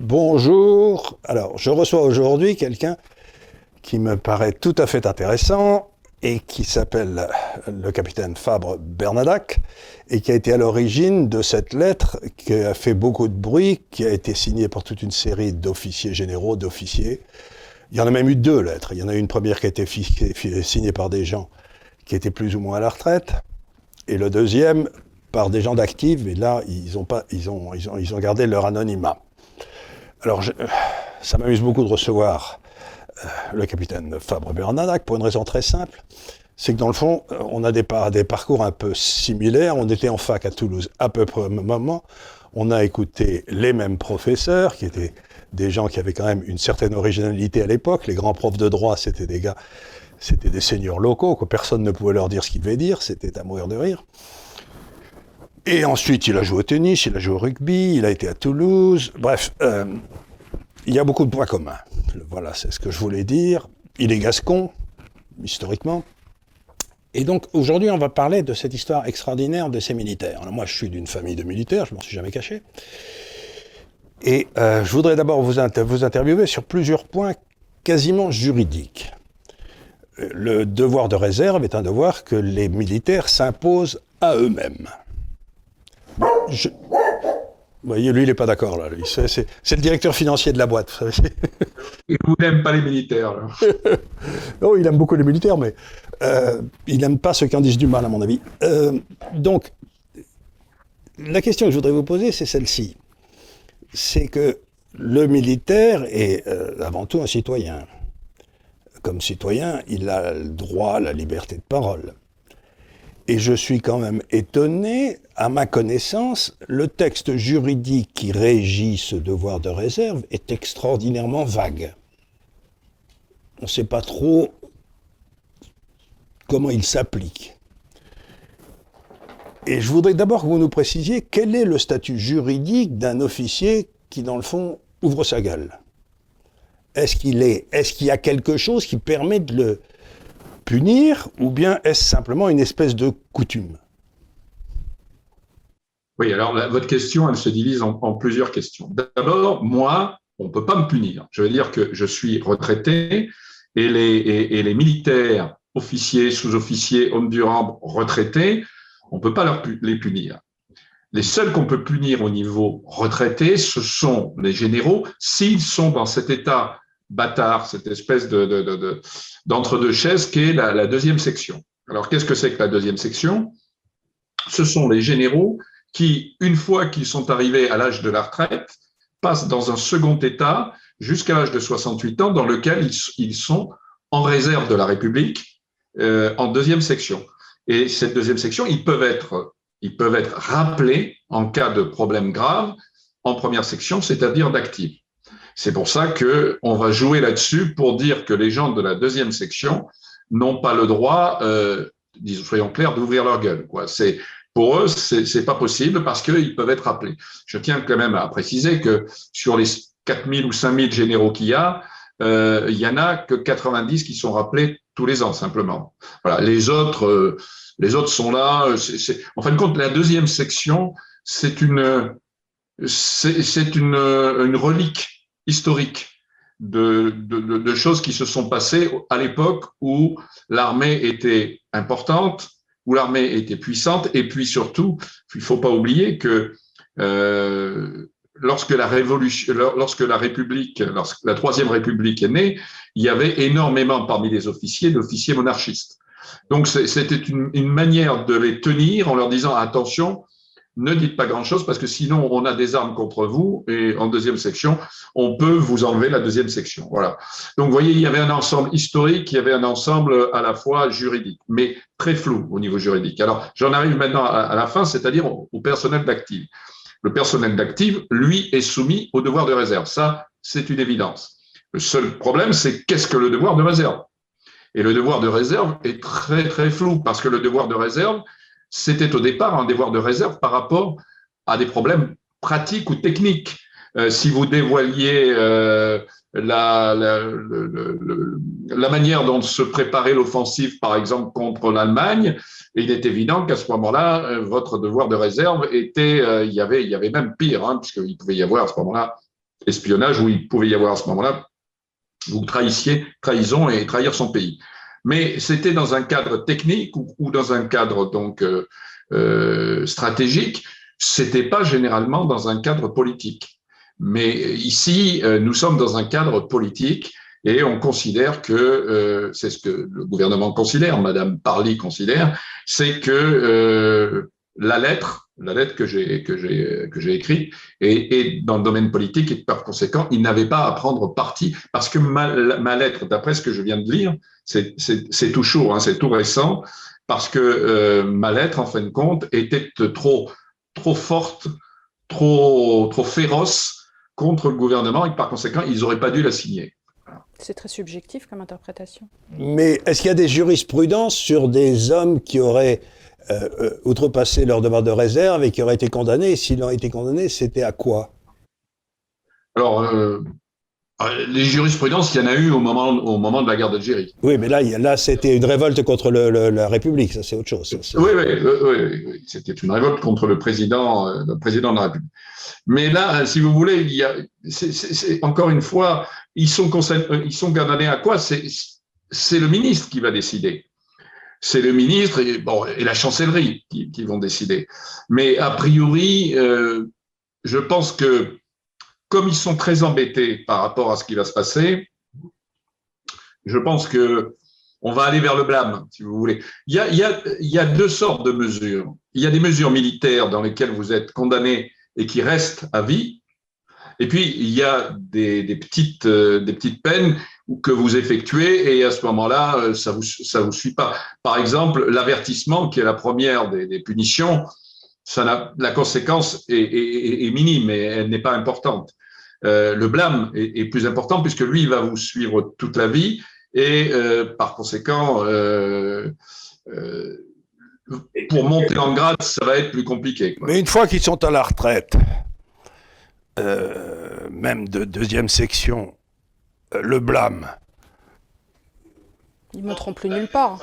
Bonjour. Alors, je reçois aujourd'hui quelqu'un qui me paraît tout à fait intéressant et qui s'appelle le capitaine Fabre Bernadac et qui a été à l'origine de cette lettre qui a fait beaucoup de bruit, qui a été signée par toute une série d'officiers généraux, d'officiers. Il y en a même eu deux lettres. Il y en a une première qui a été signée par des gens qui étaient plus ou moins à la retraite, et le deuxième par des gens d'actifs, et là, ils, ont, ils ont gardé leur anonymat. Alors, ça m'amuse beaucoup de recevoir euh, le capitaine Fabre Bernadac pour une raison très simple. C'est que dans le fond, euh, on a des, des, parcours un peu similaires. On était en fac à Toulouse à peu près au même moment. On a écouté les mêmes professeurs, qui étaient des gens qui avaient quand même une certaine originalité à l'époque. Les grands profs de droit, c'était des gars, c'était des seigneurs locaux, que personne ne pouvait leur dire ce qu'ils devaient dire. C'était à mourir de rire. Et ensuite, il a joué au tennis, il a joué au rugby, il a été à Toulouse. Bref, euh, il y a beaucoup de points communs. Voilà, c'est ce que je voulais dire. Il est gascon, historiquement. Et donc aujourd'hui, on va parler de cette histoire extraordinaire de ces militaires. moi, je suis d'une famille de militaires, je m'en suis jamais caché. Et euh, je voudrais d'abord vous interviewer sur plusieurs points quasiment juridiques. Le devoir de réserve est un devoir que les militaires s'imposent à eux-mêmes. Je, vous voyez, lui, il n'est pas d'accord, là. C'est, le directeur financier de la boîte, vous savez. Il n'aime pas les militaires, non, il aime beaucoup les militaires, mais euh, il n'aime pas ceux qui en disent du mal, à mon avis. Euh, donc, la question que je voudrais vous poser, c'est celle-ci. C'est que le militaire est euh, avant tout un citoyen. Comme citoyen, il a le droit à la liberté de parole. Et je suis quand même étonné, à ma connaissance, le texte juridique qui régit ce devoir de réserve est extraordinairement vague. On ne sait pas trop comment il s'applique. Et je voudrais d'abord que vous nous précisiez quel est le statut juridique d'un officier qui, dans le fond, ouvre sa gueule. Est-ce qu'il est, est-ce y a quelque chose qui permet de le, punir ou bien est-ce simplement une espèce de coutume? Oui, alors votre question, elle se divise en, plusieurs questions. D'abord, moi, on ne peut pas me punir. Je veux dire que je suis retraité et les, militaires, officiers, sous-officiers, hommes du rang retraités, on ne peut pas leur, les punir. Les seuls qu'on peut punir au niveau retraité, ce sont les généraux s'ils sont dans cet état bâtard, cette espèce de, d'entre-deux chaises qui est la, deuxième section. Alors, qu'est-ce que c'est que la deuxième section? Ce sont les généraux qui, une fois qu'ils sont arrivés à l'âge de la retraite, passent dans un second état jusqu'à l'âge de 68 ans, dans lequel ils, sont en réserve de la République, euh, en deuxième section. Et cette deuxième section, ils peuvent être, ils peuvent être rappelés en cas de problème grave en première section, c'est-à-dire d'actifs. C'est pour ça qu'on va jouer là-dessus pour dire que les gens de la deuxième section n'ont pas le droit, euh, disons, soyons clairs, d'ouvrir leur gueule. Quoi. C'est, pour eux, c'est, c'est pas possible parce qu'ils peuvent être appelés. Je tiens quand même à préciser que sur les 4000 ou 5000 généraux qu'il y a, euh, il y en a que 90 qui sont rappelés tous les ans simplement. Voilà, les autres, euh, les autres sont là. C'est, en fin de compte, la deuxième section, c'est une, c'est une, une relique historique de, choses qui se sont passées à l'époque où l'armée était importante, où l'armée était puissante, et puis surtout, il ne faut pas oublier que euh, lorsque la révolution, lorsque la République, lorsque la Troisième République est née, il y avait énormément parmi les officiers d'officiers monarchistes. Donc c'était une, manière de les tenir en leur disant attention, ne dites pas grand-chose parce que sinon on a des armes contre vous et en deuxième section, on peut vous enlever la deuxième section. Voilà. Donc vous voyez, il y avait un ensemble historique, il y avait un ensemble à la fois juridique, mais très flou au niveau juridique. Alors j'en arrive maintenant à la fin, c'est-à-dire au personnel d'active. Le personnel d'active, lui, est soumis au devoir de réserve. Ça, c'est une évidence. Le seul problème, c'est qu'est-ce que le devoir de réserve? Et le devoir de réserve est très, très flou parce que le devoir de réserve, c'était au départ un devoir de réserve par rapport à des problèmes pratiques ou techniques. Euh, si vous dévoiliez euh, la, manière dont se préparait l'offensive, par exemple, contre l'Allemagne, il est évident qu'à ce moment-là, euh, votre devoir de réserve était, il, y avait, il y avait même pire, hein, puisqu'il pouvait y avoir à ce moment-là espionnage où il pouvait y avoir à ce moment-là, vous trahissiez, trahison et trahir son pays. Mais c'était dans un cadre technique ou, dans un cadre donc euh, euh, stratégique. C'était pas généralement dans un cadre politique. Mais ici, euh, nous sommes dans un cadre politique et on considère que c'est ce que le gouvernement considère, Madame Parly considère, c'est que la lettre la lettre que j'ai que j'ai que j'ai écrite et, dans le domaine politique et par conséquent il n'avait pas à prendre parti parce que ma, lettre d'après ce que je viens de lire c'est tout chaud hein, c'est tout récent parce que euh, ma lettre en fin de compte était trop trop forte trop trop féroce contre le gouvernement et par conséquent ils n'auraient pas dû la signer c'est très subjectif comme interprétation. Mais est-ce qu'il y a des jurisprudences sur des hommes qui auraient euh, euh, outrepassé leur demande de réserve et qui auraient été condamnés? S'ils ont été condamnés, c'était à quoi? Alors, euh, les jurisprudences, il y en a eu au moment, au moment de la guerre d'Algérie. Oui, mais là, là c'était une révolte contre la République, ça c'est autre chose. oui, oui, oui, c'était une révolte contre le président, le président de la République. Mais là, si vous voulez, il y a, encore une fois, ils sont, ils sont condamnés à quoi? C'est le ministre qui va décider c'est le ministre et, bon, et la chancellerie qui, vont décider. Mais a priori, euh, je pense que comme ils sont très embêtés par rapport à ce qui va se passer, je pense que on va aller vers le blâme, si vous voulez. Il y a, deux sortes de mesures. Il y a des mesures militaires dans lesquelles vous êtes condamné et qui restent à vie. Et puis, il y a des, des petites, euh, des petites peines que vous effectuez et à ce moment-là, euh, ça vous ça vous suit pas. Par exemple, l'avertissement qui est la première des, punitions, ça la conséquence est, minime mais elle n'est pas importante. Euh, le blâme est, plus important puisque lui, il va vous suivre toute la vie et euh, par conséquent, pour monter en grade, ça va être plus compliqué. Mais une fois qu'ils sont à la retraite, même de deuxième section, le blâme. Ils ne monteront plus nulle part.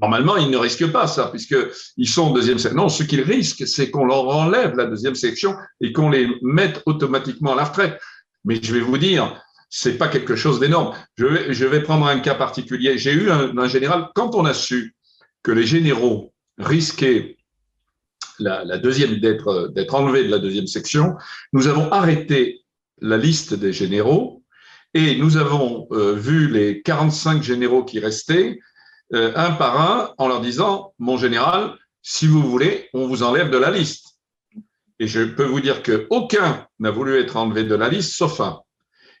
Normalement, ils ne risquent pas ça, puisqu'ils sont en deuxième section. Non, ce qu'ils risquent, c'est qu'on leur enlève la deuxième section et qu'on les mette automatiquement à la retraite. Mais je vais vous dire, c'est pas quelque chose d'énorme. Je vais, prendre un cas particulier. J'ai eu un, général, quand on a su que les généraux risquaient d'être enlevés de la deuxième section, nous avons arrêté la liste des généraux et nous avons euh, vu les 45 généraux qui restaient, euh, un par un, en leur disant, mon général, si vous voulez, on vous enlève de la liste. Et je peux vous dire qu'aucun n'a voulu être enlevé de la liste, sauf un.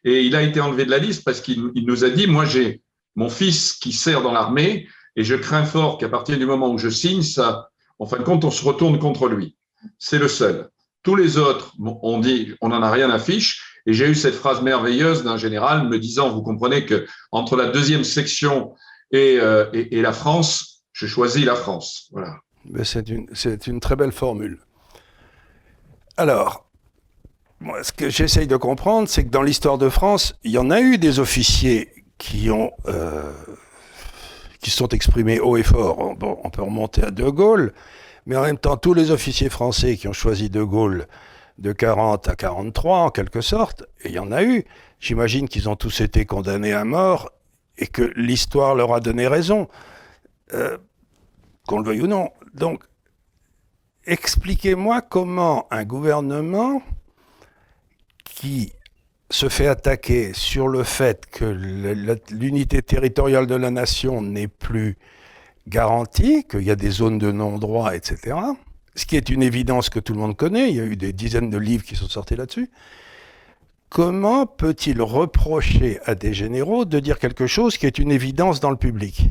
Et il a été enlevé de la liste parce qu'il nous a dit, moi j'ai mon fils qui sert dans l'armée, et je crains fort qu'à partir du moment où je signe, ça, en fin de compte, on se retourne contre lui. C'est le seul. Tous les autres, on dit, on n'en a rien à fiche, et j'ai eu cette phrase merveilleuse d'un général me disant, vous comprenez que entre la deuxième section et, euh, et, la France, je choisis la France. Voilà. C'est une, une, très belle formule. Alors, moi, ce que j'essaye de comprendre, c'est que dans l'histoire de France, il y en a eu des officiers qui ont euh, qui sont exprimés haut et fort. On, on, peut remonter à De Gaulle, mais en même temps, tous les officiers français qui ont choisi De Gaulle de 40 à 43 en quelque sorte, il y en a eu. J'imagine qu'ils ont tous été condamnés à mort et que l'histoire leur a donné raison, euh, qu'on le veuille ou non. Donc, expliquez-moi comment un gouvernement qui se fait attaquer sur le fait que l'unité territoriale de la nation n'est plus garantie, qu'il y a des zones de non-droit, etc., ce qui est une évidence que tout le monde connaît, il y a eu des dizaines de livres qui sont sortis là-dessus. Comment peut-il reprocher à des généraux de dire quelque chose qui est une évidence dans le public?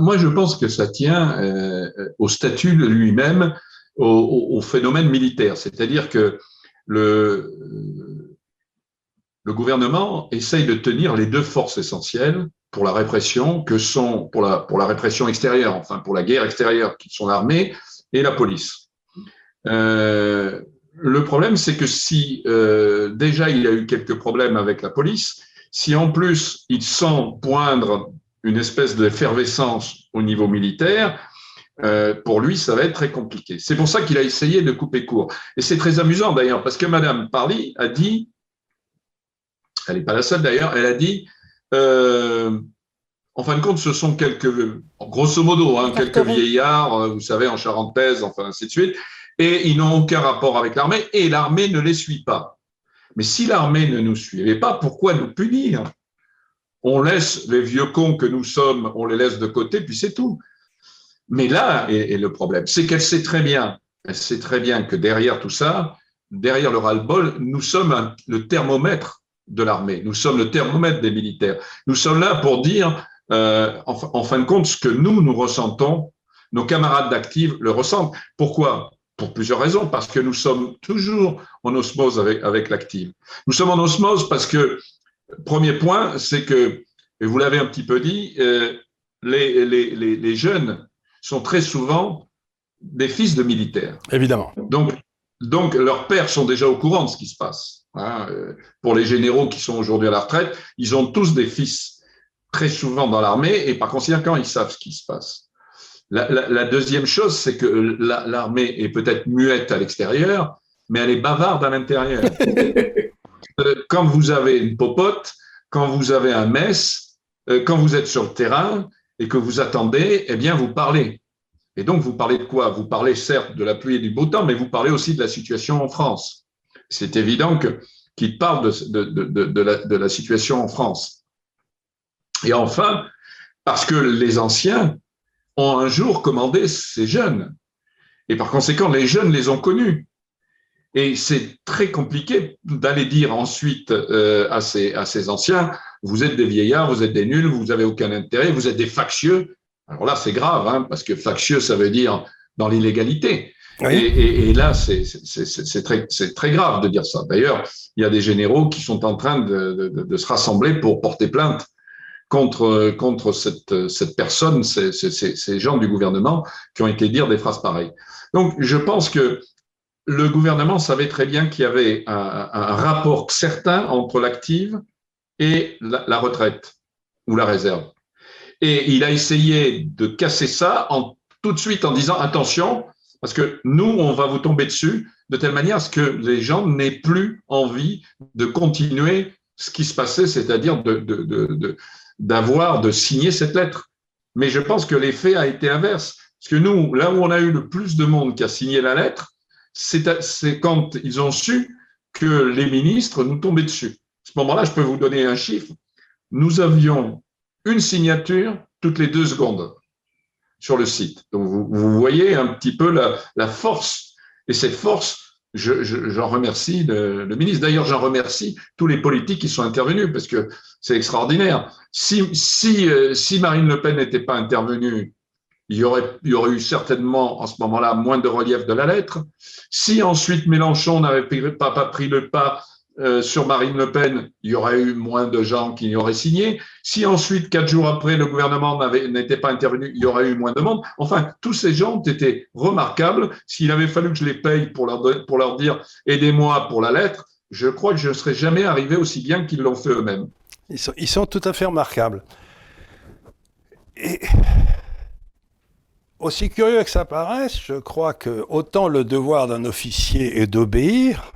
Moi, je pense que ça tient euh, au statut de lui-même, au, phénomène militaire. C'est-à-dire que le, gouvernement essaye de tenir les deux forces essentielles pour la répression que sont pour la pour la répression extérieure, enfin pour la guerre extérieure, qui sont l'armée et la police. Euh, le problème, c'est que si euh, déjà il y a eu quelques problèmes avec la police, si en plus il sent poindre une espèce d'effervescence au niveau militaire, euh, pour lui, ça va être très compliqué. C'est pour ça qu'il a essayé de couper court. Et c'est très amusant d'ailleurs, parce que Madame Parly a dit, elle n'est pas la seule d'ailleurs, elle a dit, euh, en fin de compte, ce sont quelques, grosso modo, hein, quelques vieillards, euh, vous savez, en charentaise, enfin ainsi de suite, et ils n'ont aucun rapport avec l'armée, et l'armée ne les suit pas. Mais si l'armée ne nous suivait pas, pourquoi nous punir? On laisse les vieux cons que nous sommes, on les laisse de côté, puis c'est tout. Mais là est, le problème, c'est qu'elle sait très bien, elle très bien que derrière tout ça, derrière le ras-le-bol, nous sommes le thermomètre de l'armée, nous sommes le thermomètre des militaires. Nous sommes là pour dire, euh, en, fin de compte, ce que nous, nous ressentons, nos camarades d'actifs le ressentent. Pourquoi? Pour plusieurs raisons, parce que nous sommes toujours en osmose avec, avec l'active. Nous sommes en osmose parce que, premier point, c'est que, et vous l'avez un petit peu dit, euh, les, les, les, les jeunes sont très souvent des fils de militaires. Évidemment. Donc, donc leurs pères sont déjà au courant de ce qui se passe. Hein. Pour les généraux qui sont aujourd'hui à la retraite, ils ont tous des fils très souvent dans l'armée et par conséquent, ils savent ce qui se passe. La, deuxième chose, c'est que l'armée est peut-être muette à l'extérieur, mais elle est bavarde à l'intérieur. Euh, quand vous avez une popote, quand vous avez un mess, euh, quand vous êtes sur le terrain, et que vous attendez, eh bien, vous parlez. Et donc, vous parlez de quoi? Vous parlez certes de la pluie et du beau temps, mais vous parlez aussi de la situation en France. C'est évident qu'il parle de, de, de, la, de la situation en France. Et enfin, parce que les anciens ont un jour commandé ces jeunes. Et par conséquent, les jeunes les ont connus. Et c'est très compliqué d'aller dire ensuite euh, à, ces, à ces anciens, vous êtes des vieillards, vous êtes des nuls, vous n'avez aucun intérêt, vous êtes des factieux. Alors là, c'est grave, hein, parce que factieux, ça veut dire dans l'illégalité. Et, là, c'est très, très grave de dire ça. D'ailleurs, il y a des généraux qui sont en train de, de, se rassembler pour porter plainte contre, contre cette, cette personne, ces, ces, gens du gouvernement qui ont été dire des phrases pareilles. Donc, je pense que le gouvernement savait très bien qu'il y avait un, rapport certain entre l'active et la, retraite ou la réserve. Et il a essayé de casser ça en, tout de suite en disant attention, parce que nous, on va vous tomber dessus de telle manière à ce que les gens n'aient plus envie de continuer ce qui se passait, c'est-à-dire de, de, signer cette lettre. Mais je pense que l'effet a été inverse. Parce que nous, là où on a eu le plus de monde qui a signé la lettre, c'est quand ils ont su que les ministres nous tombaient dessus ce moment-là, je peux vous donner un chiffre. Nous avions une signature toutes les deux secondes sur le site. Donc, vous, voyez un petit peu la, force. Et cette force, j'en remercie le, ministre. D'ailleurs, j'en remercie tous les politiques qui sont intervenus parce que c'est extraordinaire. Euh, si Marine Le Pen n'était pas intervenue, il y, aurait, eu certainement en ce moment-là moins de relief de la lettre. Si ensuite Mélenchon n'avait pas, pris le pas euh, sur Marine Le Pen, il y aurait eu moins de gens qui y auraient signé. Si ensuite, quatre jours après, le gouvernement n'était pas intervenu, il y aurait eu moins de monde. Enfin, tous ces gens ont été remarquables. S'il avait fallu que je les paye pour leur dire aidez-moi pour la lettre, je crois que je ne serais jamais arrivé aussi bien qu'ils l'ont fait eux-mêmes. Ils sont, tout à fait remarquables. Et aussi curieux que ça paraisse, je crois que autant le devoir d'un officier est d'obéir,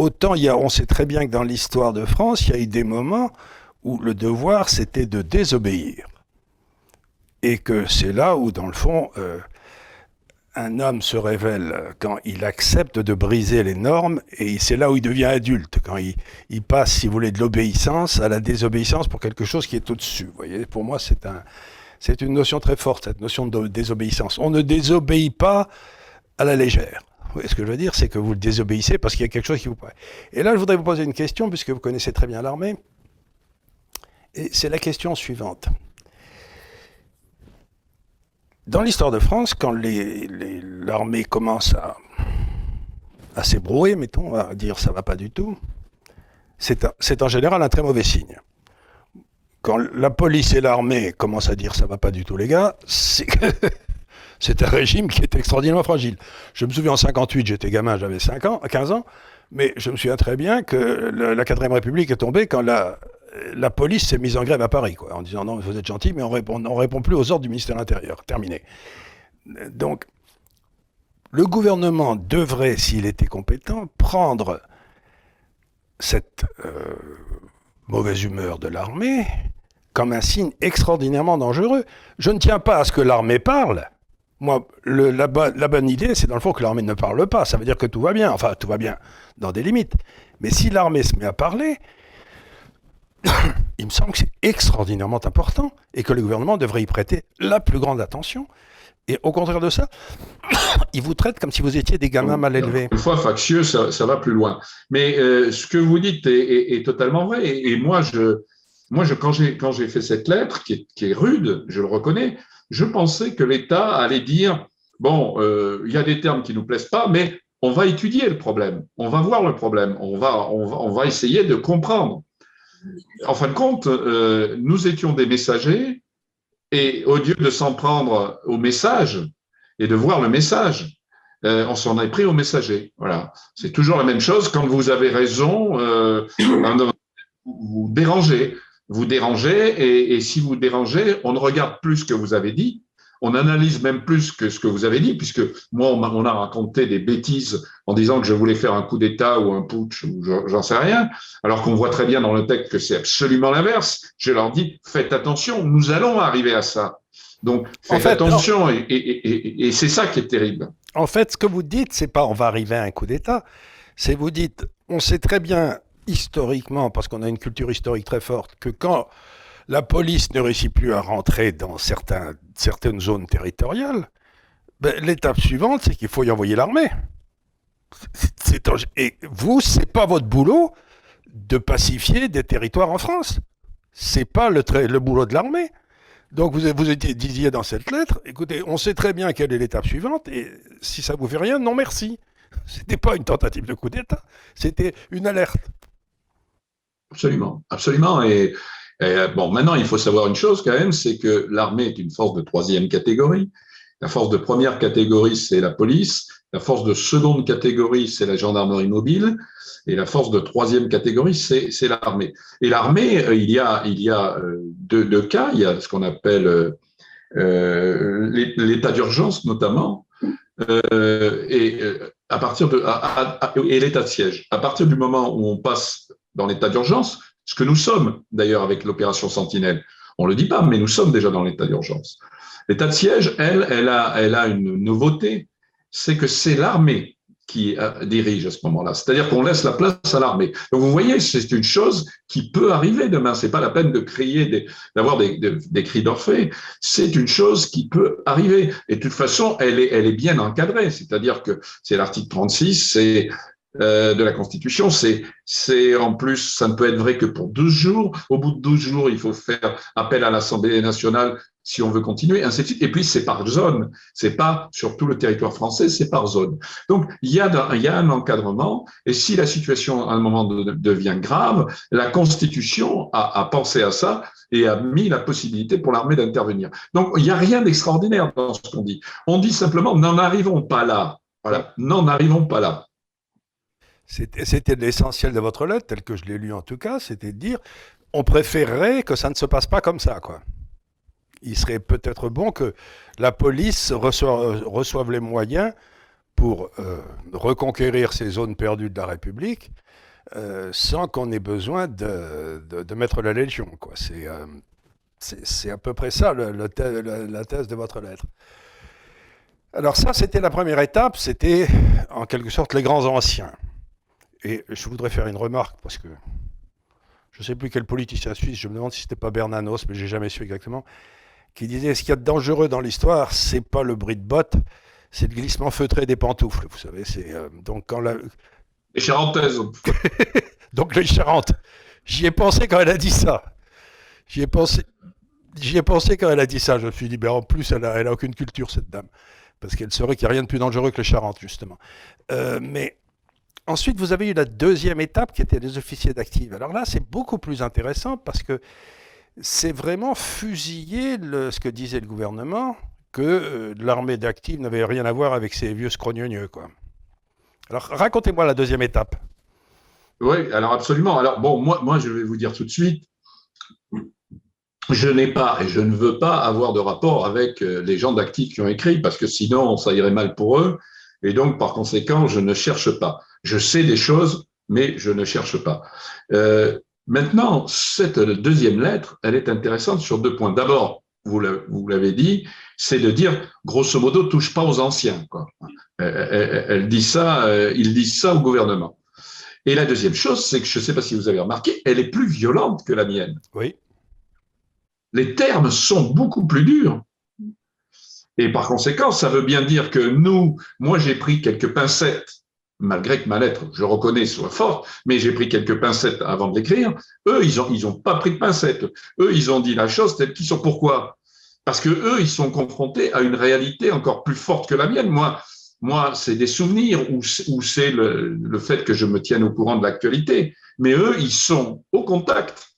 Autant il y a, on sait très bien que dans l'histoire de France, il y a eu des moments où le devoir c'était de désobéir. Et que c'est là où, dans le fond, euh, un homme se révèle quand il accepte de briser les normes, et c'est là où il devient adulte, quand il, passe, si vous voulez, de l'obéissance à la désobéissance pour quelque chose qui est au-dessus. Voyez, pour moi, c'est un, une notion très forte, cette notion de désobéissance. On ne désobéit pas à la légère ce que je veux dire, c'est que vous le désobéissez parce qu'il y a quelque chose qui vous paraît. Et là, je voudrais vous poser une question, puisque vous connaissez très bien l'armée. Et c'est la question suivante. Dans l'histoire de France, quand l'armée commence à, s'ébrouer, mettons, à dire ça va pas du tout, c'est en général un très mauvais signe. Quand la police et l'armée commencent à dire ça va pas du tout, les gars, c'est c'est un régime qui est extraordinairement fragile. Je me souviens en 58, j'étais gamin, j'avais 5 ans, 15 ans, mais je me souviens très bien que la 4ème République est tombée quand la, la police s'est mise en grève à Paris, quoi, en disant non, vous êtes gentil, mais on répond, on répond plus aux ordres du ministère de l'Intérieur. Terminé. Donc, le gouvernement devrait, s'il était compétent, prendre cette euh, mauvaise humeur de l'armée comme un signe extraordinairement dangereux. Je ne tiens pas à ce que l'armée parle. Moi, la, bonne idée, c'est dans le fond que l'armée ne parle pas. Ça veut dire que tout va bien. Enfin, tout va bien dans des limites. Mais si l'armée se met à parler, il me semble que c'est extraordinairement important et que le gouvernement devrait y prêter la plus grande attention. Et au contraire de ça, il vous traite comme si vous étiez des gamins mal élevés. Une fois factieux, ça, va plus loin. Mais euh, ce que vous dites est, totalement vrai. Et, moi, je, moi je, quand j'ai fait cette lettre, qui est, rude, je le reconnais, je pensais que l'État allait dire, bon, euh, il y a des termes qui ne nous plaisent pas, mais on va étudier le problème, on va voir le problème, on va, on va, essayer de comprendre. En fin de compte, euh, nous étions des messagers et au lieu de s'en prendre au message et de voir le message, euh, on s'en est pris au messager. Voilà. C'est toujours la même chose. Quand vous avez raison, euh, vous dérangez. Vous dérangez et, et, si vous dérangez, on ne regarde plus ce que vous avez dit, on analyse même plus que ce que vous avez dit, puisque moi, on a raconté des bêtises en disant que je voulais faire un coup d'État ou un putsch ou j'en sais rien, alors qu'on voit très bien dans le texte que c'est absolument l'inverse. Je leur dis, faites attention, nous allons arriver à ça. Donc, faites attention, et, c'est ça qui est terrible. En fait, ce que vous dites, c'est pas on va arriver à un coup d'État, c'est vous dites, on sait très bien historiquement, parce qu'on a une culture historique très forte, que quand la police ne réussit plus à rentrer dans certaines zones territoriales, ben, l'étape suivante, c'est qu'il faut y envoyer l'armée. Et vous, c'est pas votre boulot de pacifier des territoires en France. C'est pas le, boulot de l'armée. Donc vous, disiez dans cette lettre, écoutez, on sait très bien quelle est l'étape suivante, et si ça vous fait rien, non merci. C'était pas une tentative de coup d'État, c'était une alerte. Absolument, absolument. Euh, bon, maintenant, il faut savoir une chose quand même, c'est que l'armée est une force de troisième catégorie. La force de première catégorie, c'est la police. La force de seconde catégorie, c'est la gendarmerie mobile. Et la force de troisième catégorie, c'est l'armée. Et l'armée, euh, il y a, euh, deux, cas. Il y a ce qu'on appelle l'état d'urgence, notamment, et l'état de siège. À partir du moment où on passe dans l'état d'urgence, ce que nous sommes d'ailleurs avec l'opération Sentinelle. On ne le dit pas, mais nous sommes déjà dans l'état d'urgence. L'état de siège, elle, elle a, elle a une nouveauté, c'est que c'est l'armée qui euh, dirige à ce moment-là. C'est-à-dire qu'on laisse la place à l'armée. Donc vous voyez, c'est une chose qui peut arriver demain. C'est pas la peine de crier, d'avoir des, des, cris d'orphée. C'est une chose qui peut arriver. Et de toute façon, elle est, elle est bien encadrée. C'est-à-dire que c'est l'article 36, c'est euh, de la Constitution, c'est, en plus, ça ne peut être vrai que pour 12 jours. Au bout de 12 jours, il faut faire appel à l'Assemblée nationale si on veut continuer, ainsi de suite. Et puis, c'est par zone. C'est pas sur tout le territoire français, c'est par zone. Donc, il y a, il y a un encadrement. Et si la situation, à un moment, devient grave, la Constitution a, a pensé à ça et a mis la possibilité pour l'armée d'intervenir. Donc, il n'y a rien d'extraordinaire dans ce qu'on dit. On dit simplement, n'en arrivons pas là. Voilà, n'en arrivons pas là. C'était l'essentiel de votre lettre, tel que je l'ai lu en tout cas, c'était de dire on préférerait que ça ne se passe pas comme ça, quoi. Il serait peut-être bon que la police reçoive, les moyens pour euh, reconquérir ces zones perdues de la République euh, sans qu'on ait besoin de, mettre la Légion. Euh, c'est à peu près ça la thèse de votre lettre. Alors ça, c'était la première étape, c'était en quelque sorte les grands anciens. Et je voudrais faire une remarque, parce que je ne sais plus quel politicien suisse, je me demande si c'était pas Bernanos, mais j'ai jamais su exactement, qui disait ce qu'il y a de dangereux dans l'histoire, c'est pas le bruit de bottes, c'est le glissement feutré des pantoufles. Vous savez, c'est euh, donc quand la... Les Charentaises. donc les Charentes. J'y ai pensé quand elle a dit ça. J'y ai pensé. J'y ai pensé quand elle a dit ça. Je me suis dit, ben en plus, elle n'a a aucune culture, cette dame. Parce qu'elle saurait qu'il n'y a rien de plus dangereux que les Charentes, justement. Euh, mais Ensuite, vous avez eu la deuxième étape qui était les officiers d'active. Alors là, c'est beaucoup plus intéressant parce que c'est vraiment fusiller ce que disait le gouvernement, que euh, l'armée d'active n'avait rien à voir avec ces vieux scrogneux. Alors racontez-moi la deuxième étape. Oui, alors absolument. Alors bon, moi, moi, je vais vous dire tout de suite, je n'ai pas et je ne veux pas avoir de rapport avec euh, les gens d'Active qui ont écrit, parce que sinon, ça irait mal pour eux. Et donc, par conséquent, je ne cherche pas. Je sais des choses, mais je ne cherche pas. Euh, maintenant, cette deuxième lettre, elle est intéressante sur deux points. D'abord, vous l'avez dit, c'est de dire, grosso modo, touche pas aux anciens. Quoi. Elle, elle dit ça, euh, ils disent ça au gouvernement. Et la deuxième chose, c'est que je ne sais pas si vous avez remarqué, elle est plus violente que la mienne. Oui les termes sont beaucoup plus durs. Et par conséquent, ça veut bien dire que nous, moi j'ai pris quelques pincettes, malgré que ma lettre, je reconnais, soit forte, mais j'ai pris quelques pincettes avant de l'écrire. Eux, ils n'ont ils ont pas pris de pincettes. Eux, ils ont dit la chose telle qu'ils sont. Pourquoi? Parce que eux, ils sont confrontés à une réalité encore plus forte que la mienne. Moi, moi c'est des souvenirs ou c'est le, le fait que je me tienne au courant de l'actualité. Mais eux, ils sont au contact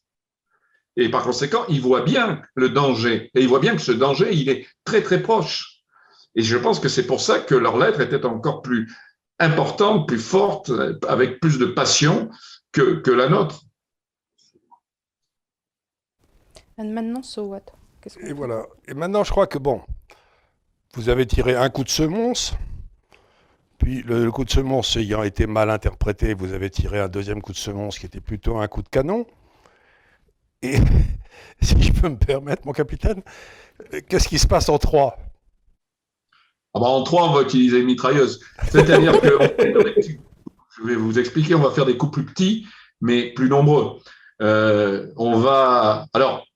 et par conséquent, ils voient bien le danger. Et ils voient bien que ce danger, il est très, très proche. Et je pense que c'est pour ça que leur lettre était encore plus importante, plus forte, avec plus de passion que, que la nôtre. Et maintenant, so what? Et voilà. Et maintenant, je crois que, bon, vous avez tiré un coup de semonce. Puis le, coup de semonce ayant été mal interprété, vous avez tiré un deuxième coup de semonce qui était plutôt un coup de canon. Et si je peux me permettre, mon capitaine, qu'est-ce qui se passe en 3 ah bah, En 3, on va utiliser une mitrailleuse. C'est-à-dire que, je vais vous expliquer, on va faire des coups plus petits, mais plus nombreux. Euh, on va. Alors,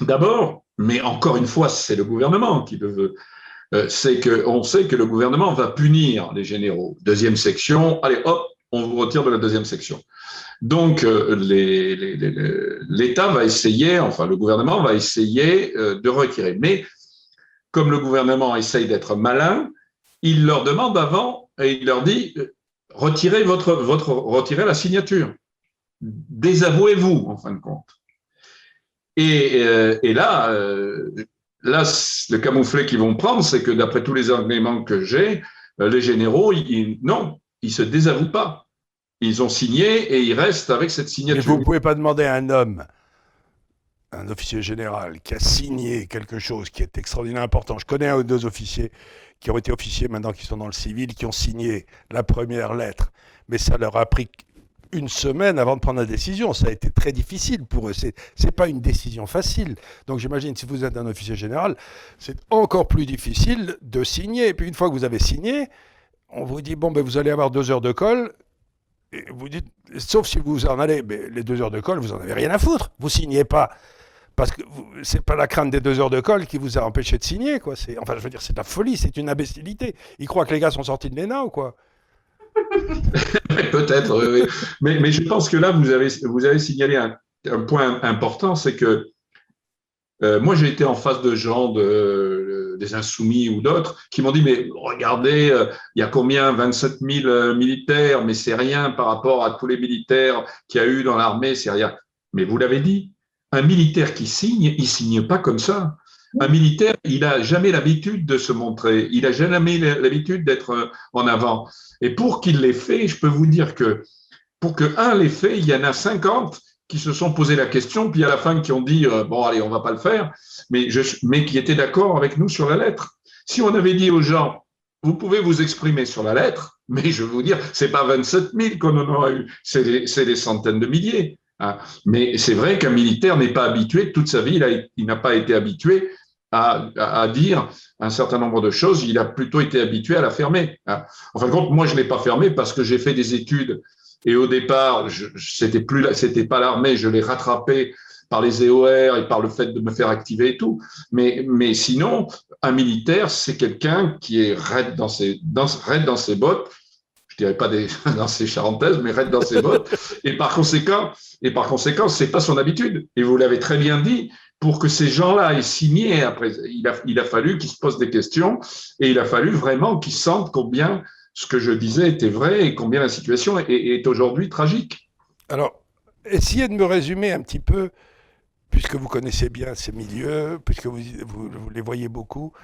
d'abord, mais encore une fois, c'est le gouvernement qui le veut. Euh, c'est qu'on sait que le gouvernement va punir les généraux. Deuxième section, allez hop, on vous retire de la deuxième section. Donc, euh, l'État va essayer, enfin le gouvernement va essayer de retirer. Mais comme le gouvernement essaye d'être malin, il leur demande avant et il leur dit euh, retirez votre, votre retirez la signature, désavouez-vous en fin de compte. Et, et là, là, le camouflet qu'ils vont prendre, c'est que d'après tous les arguments que j'ai, les généraux, ils, non, ils se désavouent pas. Ils ont signé et ils restent avec cette signature. Mais vous ne pouvez pas demander à un homme, un officier général, qui a signé quelque chose qui est extraordinairement important. Je connais un ou deux officiers qui ont été officiers maintenant qui sont dans le civil, qui ont signé la première lettre. Mais ça leur a pris une semaine avant de prendre la décision. Ça a été très difficile pour eux. Ce n'est pas une décision facile. Donc j'imagine, si vous êtes un officier général, c'est encore plus difficile de signer. Et puis une fois que vous avez signé, on vous dit, bon, ben, vous allez avoir deux heures de colle, vous dites, sauf si vous en allez, mais les deux heures de colle, vous en avez rien à foutre. Vous signez pas. Parce que c'est pas la crainte des deux heures de colle qui vous a empêché de signer, quoi. Enfin, je veux dire, c'est de la folie, c'est une imbécilité. Ils croient que les gars sont sortis de l'ENA ou quoi? Peut-être, oui. mais, je pense que là, vous avez, vous avez signalé un, point important, c'est que euh, moi, j'ai été en face de gens, de, des insoumis ou d'autres, qui m'ont dit, mais regardez, euh, il y a combien? 27 000 euh, militaires, mais c'est rien par rapport à tous les militaires qu'il y a eu dans l'armée, c'est rien. Mais vous l'avez dit, un militaire qui signe, il signe pas comme ça. Un militaire, il a jamais l'habitude de se montrer, il a jamais l'habitude d'être en avant. Et pour qu'il l'ait fait, je peux vous dire que pour que un l'ait fait, il y en a 50 qui se sont posé la question, puis à la fin qui ont dit euh, bon allez on va pas le faire, mais, mais qui étaient d'accord avec nous sur la lettre. Si on avait dit aux gens vous pouvez vous exprimer sur la lettre, mais je vais vous dire c'est pas 27 000 qu'on en aura eu, c'est des, centaines de milliers. Hein. Mais c'est vrai qu'un militaire n'est pas habitué toute sa vie, il n'a pas été habitué à, dire un certain nombre de choses, il a plutôt été habitué à la fermer. Hein. En fin de compte, moi je l'ai pas fermé parce que j'ai fait des études et au départ, c'était plus, pas l'armée, je l'ai rattrapé par les EOR et par le fait de me faire activer et tout. Mais, sinon, un militaire, c'est quelqu'un qui est raide dans ses, raide dans ses bottes. Je dirais pas dans ses charentaises, mais raide dans ses bottes. Et par conséquent, et par conséquent, c'est pas son habitude. Et vous l'avez très bien dit. Pour que ces gens-là aient signé, après, il a, il a fallu qu'ils se posent des questions et il a fallu vraiment qu'ils sentent combien ce que je disais était vrai et combien la situation est, aujourd'hui tragique. Alors, essayez de me résumer un petit peu, puisque vous connaissez bien ces milieux, puisque vous, vous, les voyez beaucoup,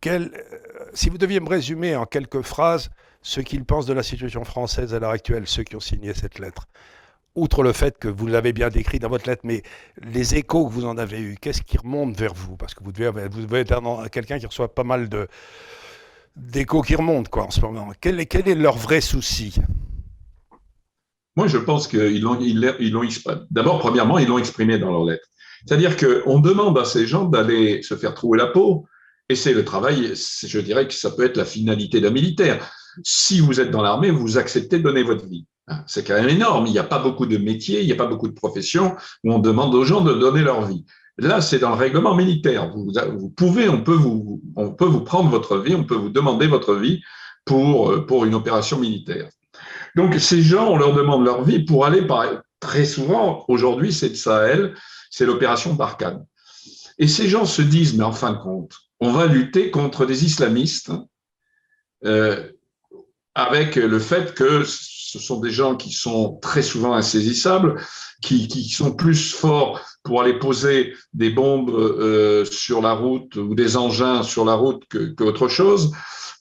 quel, euh, si vous deviez me résumer en quelques phrases ce qu'ils pensent de la situation française à l'heure actuelle, ceux qui ont signé cette lettre, outre le fait que vous l'avez bien décrit dans votre lettre, mais les échos que vous en avez eus, qu'est-ce qui remonte vers vous? Parce que vous devez, vous être quelqu'un qui reçoit pas mal de, d'échos qui remontent quoi, en ce moment. Quel est, quel est leur vrai souci? Moi, je pense qu'ils l'ont, ils, l'ont D'abord, premièrement, ils l'ont exprimé dans leur lettre. C'est-à-dire qu'on demande à ces gens d'aller se faire trouver la peau, et c'est le travail, je dirais que ça peut être la finalité d'un militaire. Si vous êtes dans l'armée, vous acceptez de donner votre vie. Hein, c'est quand même énorme. Il n'y a pas beaucoup de métiers, il n'y a pas beaucoup de professions où on demande aux gens de donner leur vie. Là, c'est dans le règlement militaire. Vous, pouvez, on peut vous, prendre votre vie, on peut vous demander votre vie pour, euh, pour une opération militaire. Donc, ces gens, on leur demande leur vie pour aller par, très souvent, aujourd'hui, c'est de Sahel, c'est l'opération Barkhane. Et ces gens se disent, mais en fin de compte, on va lutter contre des islamistes euh, avec le fait que ce sont des gens qui sont très souvent insaisissables, qui, qui sont plus forts pour aller poser des bombes euh, sur la route ou des engins sur la route que, autre chose,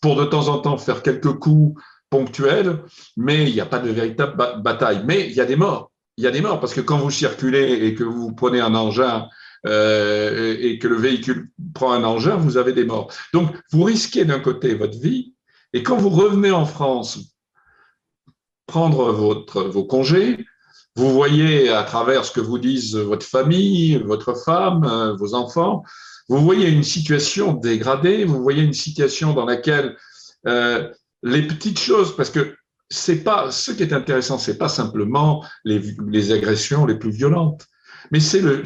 pour de temps en temps faire quelques coups ponctuels, mais il n'y a pas de véritable bataille. Mais il y a des morts. Il y a des morts parce que quand vous circulez et que vous prenez un engin euh, et que le véhicule prend un engin, vous avez des morts. Donc, vous risquez d'un côté votre vie, et quand vous revenez en France, prendre vos congés, vous voyez à travers ce que vous disent votre famille, votre femme, euh, vos enfants, vous voyez une situation dégradée, vous voyez une situation dans laquelle euh, les petites choses, parce que c'est pas ce qui est intéressant, c'est pas simplement les, agressions les plus violentes, mais c'est le,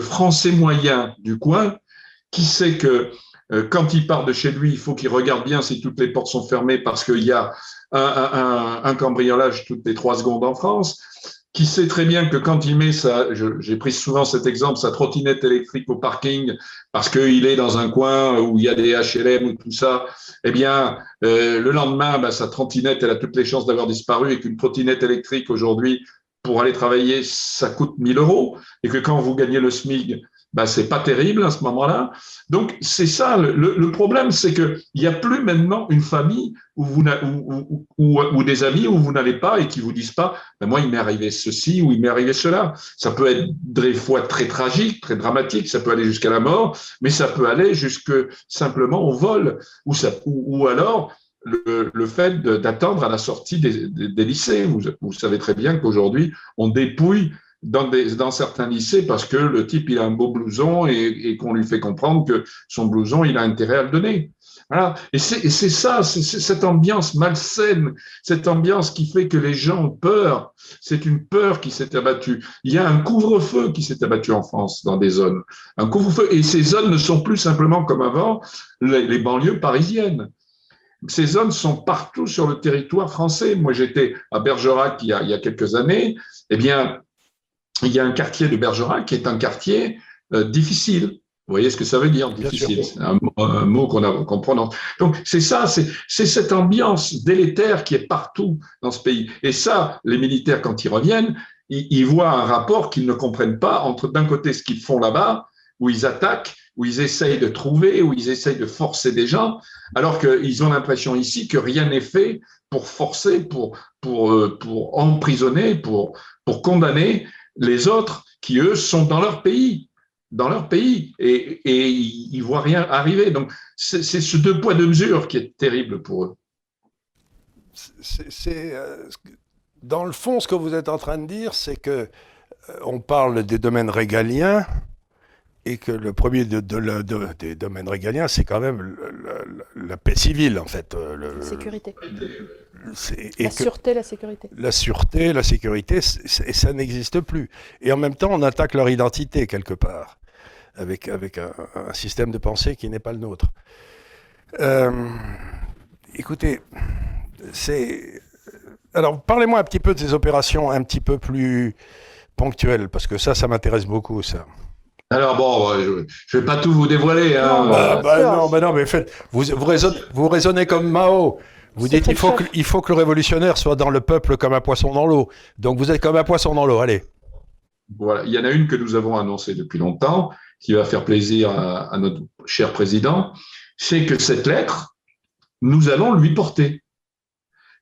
français moyen du coin qui sait que quand il part de chez lui, il faut qu'il regarde bien si toutes les portes sont fermées parce qu'il y a un, un, cambriolage toutes les trois secondes en France, qui sait très bien que quand il met sa, j'ai pris souvent cet exemple, sa trottinette électrique au parking parce qu'il est dans un coin où il y a des HLM ou tout ça, eh bien, euh, le lendemain, bah, sa trottinette, elle a toutes les chances d'avoir disparu et qu'une trottinette électrique aujourd'hui, pour aller travailler, ça coûte 1000 euros. Et que quand vous gagnez le SMIG, ben, c'est pas terrible à ce moment-là. Donc c'est ça le, le problème, c'est que il y a plus maintenant une famille où vous ou, ou, ou, des amis où vous n'allez pas et qui vous disent pas, ben moi il m'est arrivé ceci ou il m'est arrivé cela. Ça peut être des fois très tragique, très dramatique, ça peut aller jusqu'à la mort, mais ça peut aller jusque simplement au vol ou ça ou, alors le, le, fait d'attendre à la sortie des, des, des lycées. Vous, vous, savez très bien qu'aujourd'hui, on dépouille dans, certains lycées parce que le type il a un beau blouson et, qu'on lui fait comprendre que son blouson il a intérêt à le donner. Et c'est ça, cette ambiance malsaine, cette ambiance qui fait que les gens ont peur. C'est une peur qui s'est abattue. Il y a un couvre-feu qui s'est abattu en France dans des zones. Un couvre-feu. Et ces zones ne sont plus simplement comme avant les, les banlieues parisiennes. Ces zones sont partout sur le territoire français. Moi, j'étais à Bergerac il y, a, il y a quelques années. Eh bien, il y a un quartier de Bergerac qui est un quartier euh, difficile. Vous voyez ce que ça veut dire, difficile? C'est un, mot qu'on a qu'on prononce. Donc c'est ça, c'est cette ambiance délétère qui est partout dans ce pays. Et ça, les militaires quand ils reviennent, ils, ils voient un rapport qu'ils ne comprennent pas entre d'un côté ce qu'ils font là-bas, où ils attaquent, où ils essayent de trouver, où ils essayent de forcer des gens, alors qu'ils ont l'impression ici que rien n'est fait pour forcer, pour pour euh, pour emprisonner, pour pour condamner les autres qui, eux, sont dans leur pays, dans leur pays, et, ils ne voient rien arriver. Donc, c'est ce deux poids, deux mesures qui est terrible pour eux. C'est euh, dans le fond, ce que vous êtes en train de dire, c'est que euh, on parle des domaines régaliens, et que le premier de, des domaines régaliens, c'est quand même la paix civile, en fait. Euh, la sécurité. la sûreté, la sécurité. La sûreté, la sécurité, ça n'existe plus. Et en même temps, on attaque leur identité, quelque part, avec, avec un, système de pensée qui n'est pas le nôtre. Euh, écoutez, c'est... Alors, parlez-moi un petit peu de ces opérations un petit peu plus ponctuelles, parce que ça, ça m'intéresse beaucoup, ça. Alors bon, je ne vais pas tout vous dévoiler. Hein. Non, bah, bah non, bah non, mais faites, vous, vous, raisonnez, vous raisonnez comme Mao. Vous dites qu'il faut, que, il faut que le révolutionnaire soit dans le peuple comme un poisson dans l'eau. Donc vous êtes comme un poisson dans l'eau, allez. Voilà, il y en a une que nous avons annoncée depuis longtemps, qui va faire plaisir à, à notre cher président, c'est que cette lettre, nous allons lui porter.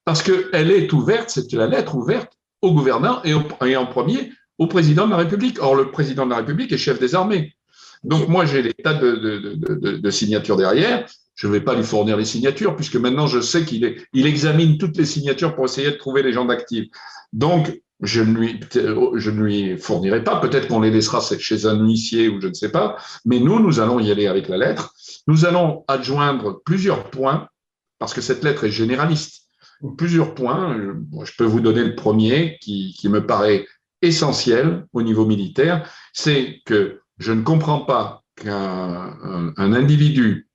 Parce qu'elle est ouverte, c'est la lettre ouverte au gouverneur et, en premier au président de la République. Or, le président de la République est chef des armées. Donc, moi, j'ai des tas de, signatures derrière. Je ne vais pas lui fournir les signatures, puisque maintenant, je sais qu'il il examine toutes les signatures pour essayer de trouver les gens d'actifs. Donc, je ne lui, je ne lui fournirai pas. Peut-être qu'on les laissera chez un huissier ou je ne sais pas. Mais nous, nous allons y aller avec la lettre. Nous allons adjoindre plusieurs points, parce que cette lettre est généraliste. Plusieurs points. Je peux vous donner le premier qui, qui me paraît essentiel au niveau militaire. C'est que je ne comprends pas qu'un un, individu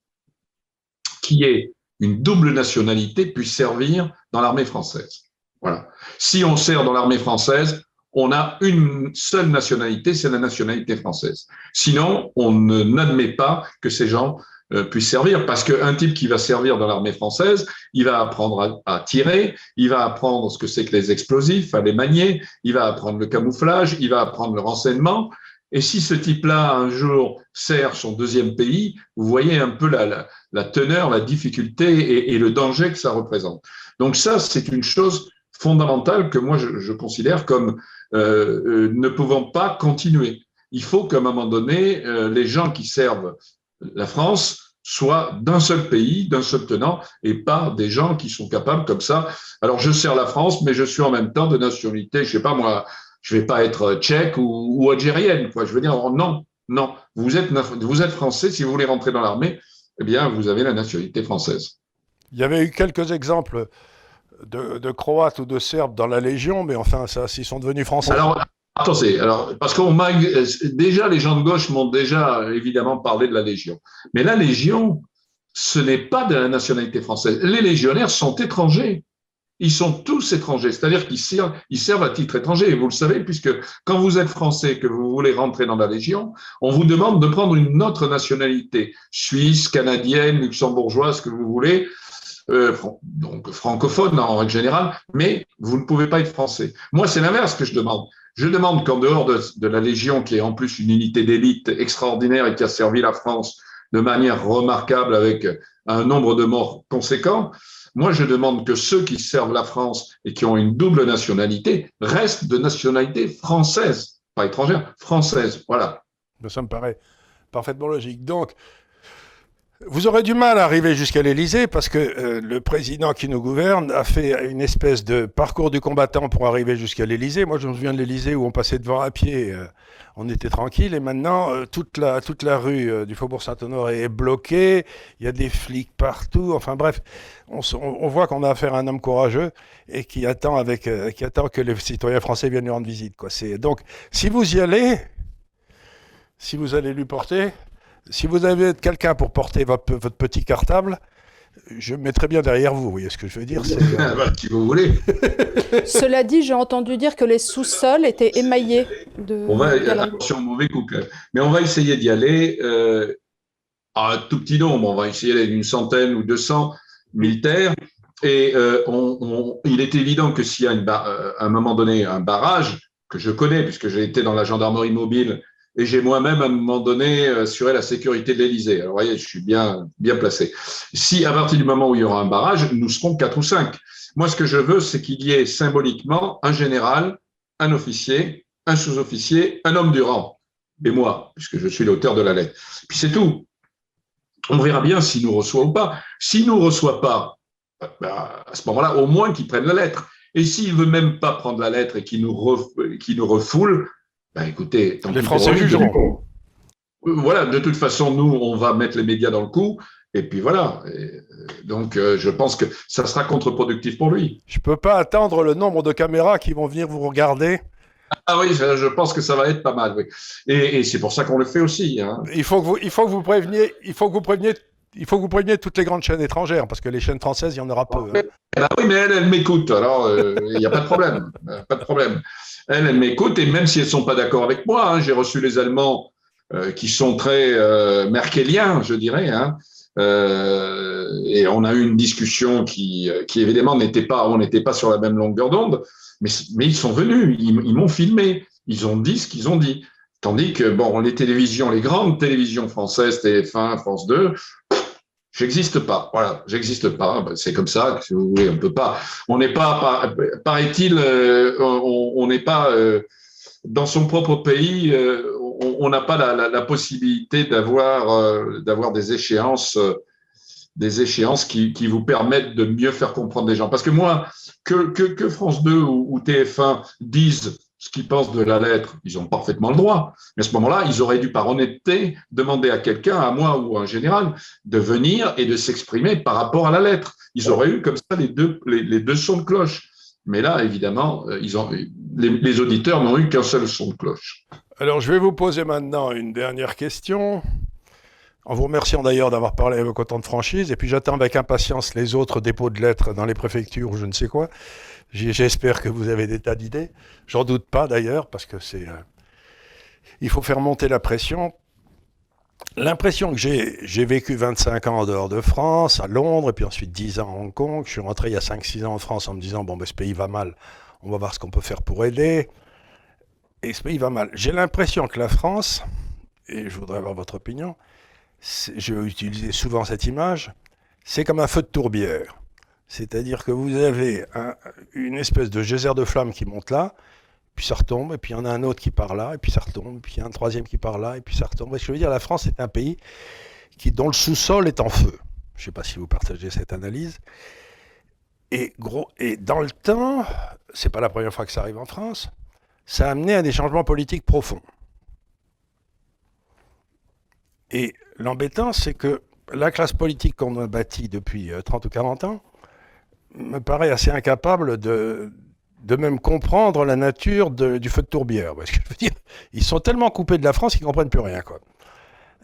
qui ait une double nationalité puisse servir dans l'armée française. Voilà. Si on sert dans l'armée française, on a une seule nationalité, c'est la nationalité française. Sinon, on n'admet pas que ces gens euh, puissent servir, parce qu'un type qui va servir dans l'armée française, il va apprendre à, tirer, il va apprendre ce que c'est que les explosifs, à les manier, il va apprendre le camouflage, il va apprendre le renseignement. Et si ce type-là, un jour, sert son deuxième pays, vous voyez un peu la, la, teneur, la difficulté et, et, le danger que ça représente. Donc ça, c'est une chose fondamentale que moi je, je considère comme euh, euh, ne pouvant pas continuer. Il faut qu'à un moment donné, euh, les gens qui servent la France soient d'un seul pays, d'un seul tenant, et pas des gens qui sont capables comme ça. Alors je sers la France, mais je suis en même temps de nationalité, je sais pas moi, je vais pas être tchèque ou, ou algérienne. Quoi. Je veux dire, non, non, vous êtes, vous êtes français, si vous voulez rentrer dans l'armée, eh bien, vous avez la nationalité française. Il y avait eu quelques exemples de, Croates ou de Serbes dans la Légion, mais enfin, ça, s'ils sont devenus français. Alors, attendez, alors, parce qu'on m'a. Déjà, les gens de gauche m'ont déjà évidemment parlé de la Légion. Mais la Légion, ce n'est pas de la nationalité française. Les légionnaires sont étrangers. Ils sont tous étrangers, c'est-à-dire qu'ils servent, ils servent à titre étranger. Et vous le savez, puisque quand vous êtes français, que vous voulez rentrer dans la Légion, on vous demande de prendre une autre nationalité, suisse, canadienne, luxembourgeoise, que vous voulez, euh, donc francophone en règle générale, mais vous ne pouvez pas être français. Moi, c'est l'inverse que je demande. Je demande qu'en dehors de, la Légion, qui est en plus une unité d'élite extraordinaire et qui a servi la France de manière remarquable avec un nombre de morts conséquent, moi, je demande que ceux qui servent la France et qui ont une double nationalité restent de nationalité française, pas étrangère, française. Voilà. Ça me paraît parfaitement logique. Donc, vous aurez du mal à arriver jusqu'à l'Élysée parce que euh, le président qui nous gouverne a fait une espèce de parcours du combattant pour arriver jusqu'à l'Élysée. Moi, je me souviens de l'Élysée où on passait devant à pied, euh, on était tranquille, et maintenant euh, toute la toute la rue du Faubourg Saint-Honoré est bloquée. Il y a des flics partout. Enfin bref, on, voit qu'on a affaire à un homme courageux et qui attend avec qui attend que les citoyens français viennent lui rendre visite. Donc si vous y allez, si vous allez lui porter si vous avez quelqu'un pour porter votre, petit cartable, je me mettrai bien derrière vous, vous voyez ce que je veux dire bah, Si vous voulez. Cela dit, j'ai entendu dire que les sous-sols étaient émaillés de. On va, attention, mauvais coup. Mais on va essayer d'y aller euh, à un tout petit nombre. On va essayer d'aller d'une centaine ou 200 militaires. Et euh, il est évident que s'il y a une euh, à un moment donné un barrage, que je connais, puisque j'ai été dans la gendarmerie mobile et j'ai moi-même à un moment donné assuré la sécurité de l'Élysée. Alors, vous voyez, je suis bien, bien placé. Si à partir du moment où il y aura un barrage, nous serons quatre ou cinq. Moi, ce que je veux, c'est qu'il y ait symboliquement un général, un officier, un sous-officier, un homme du rang, et moi, puisque je suis l'auteur de la lettre. Puis c'est tout. On verra bien s'il nous reçoit ou pas. S'il nous reçoit pas, bah, à ce moment-là, au moins qu'il prenne la lettre. Et s'il veut même pas prendre la lettre et qu'il nous, nous refoule, ben écoutez, les Français jugeront. Voilà, de toute façon, nous, on va mettre les médias dans le coup. Et puis voilà. Euh, donc, euh, je pense que ça sera contre-productif pour lui. Je ne peux pas attendre le nombre de caméras qui vont venir vous regarder. Ah oui, je pense que ça va être pas mal. Oui. Et, c'est pour ça qu'on le fait aussi. Hein. Il faut que vous, il faut que vous préveniez, il faut que vous préveniez, il faut que vous préveniez toutes les grandes chaînes étrangères parce que les chaînes françaises, il y en aura peu. Hein. Ah oui, mais elle, elle m'écoute. Alors, euh, il n'y a pas de problème. pas de problème. Elle, elle m'écoute et même si elles sont pas d'accord avec moi, hein, j'ai reçu les Allemands euh, qui sont très euh, merkeliens, je dirais, hein, euh, et on a eu une discussion qui, qui évidemment n'était pas, on n'était pas sur la même longueur d'onde, mais, mais ils sont venus, ils, m'ont filmé, ils ont dit ce qu'ils ont dit. Tandis que, bon, les télévisions, les grandes télévisions françaises, TF1, France 2, J'existe pas. Voilà, j'existe pas. Ben, c'est comme ça. Si vous voulez, on peut pas. On n'est pas, paraît-il, euh, on n'est pas euh, dans son propre pays. Euh, on n'a pas la, possibilité d'avoir d'avoir des échéances, des échéances qui, qui, vous permettent de mieux faire comprendre les gens. Parce que moi, que, que, France 2 ou, ou TF1 disent ce qu'ils pensent de la lettre, ils ont parfaitement le droit. Mais à ce moment-là, ils auraient dû, par honnêteté, demander à quelqu'un, à moi ou à un général, de venir et de s'exprimer par rapport à la lettre. Ils auraient eu comme ça les deux, les, sons de cloche. Mais là, évidemment, euh, ont, les, auditeurs n'ont eu qu'un seul son de cloche. Alors, je vais vous poser maintenant une dernière question. En vous remerciant d'ailleurs d'avoir parlé avec autant de franchise. Et puis, j'attends avec impatience les autres dépôts de lettres dans les préfectures ou je ne sais quoi. J'espère que vous avez des tas d'idées. J'en doute pas d'ailleurs, parce que c'est. Euh, il faut faire monter la pression. L'impression que j'ai, j'ai vécu 25 ans en dehors de France, à Londres, et puis ensuite 10 ans à Hong Kong. Je suis rentré il y a 5-6 ans en France en me disant bon, ben, ce pays va mal, on va voir ce qu'on peut faire pour aider. Et ce pays va mal. J'ai l'impression que la France, et je voudrais avoir votre opinion, je vais utiliser souvent cette image, c'est comme un feu de tourbière. C'est-à-dire que vous avez une espèce de geyser de flamme qui monte là, puis ça retombe, et puis il y en a un autre qui part là, et puis ça retombe, et puis il y a un troisième qui part là, et puis ça retombe. Que je veux dire, la France est un pays qui, dont le sous-sol est en feu. Je ne sais pas si vous partagez cette analyse. Et, gros, et dans le temps, c'est pas la première fois que ça arrive en France, ça a amené à des changements politiques profonds. Et l'embêtant, c'est que la classe politique qu'on a bâtie depuis 30 euh, ou 40 ans, me paraît assez incapable de, de même comprendre la nature du feu de tourbière. Parce que je veux dire, ils sont tellement coupés de la France qu'ils comprennent plus rien.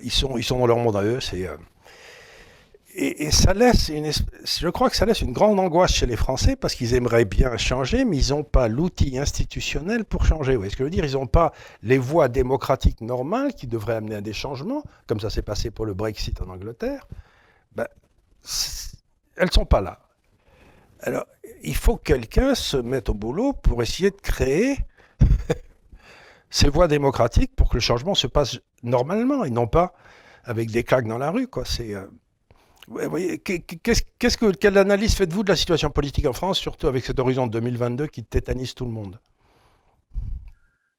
Ils, sont, ils sont dans leur monde à eux. Euh, et, ça laisse je crois que ça laisse une grande angoisse chez les Français parce qu'ils aimeraient bien changer, mais ils n'ont pas l'outil institutionnel pour changer. Vous voyez ce que je veux dire Ils n'ont pas les voies démocratiques normales qui devraient amener à des changements, comme ça s'est passé pour le Brexit en Angleterre. Ben, elles ne sont pas là. Alors, il faut que quelqu'un se mette au boulot pour essayer de créer ces voies démocratiques pour que le changement se passe normalement et non pas avec des claques dans la rue. Euh, quelle analyse faites-vous de la situation politique en France, surtout avec cet horizon de 2022 qui tétanise tout le monde?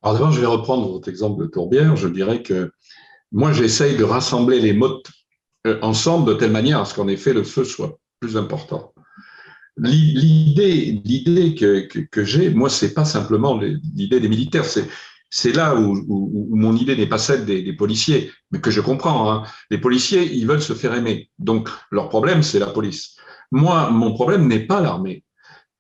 Alors d'abord, je vais reprendre votre exemple de Tourbière. Je dirais que moi, j'essaye de rassembler les mots euh, ensemble de telle manière à ce qu'en effet le feu soit plus important. L'idée, l'idée que, que, j'ai, moi, c'est pas simplement l'idée des militaires, c'est c'est là où, où, mon idée n'est pas celle des, des, policiers, mais que je comprends. Hein. Les policiers, ils veulent se faire aimer. Donc, leur problème, c'est la police. Moi, mon problème n'est pas l'armée.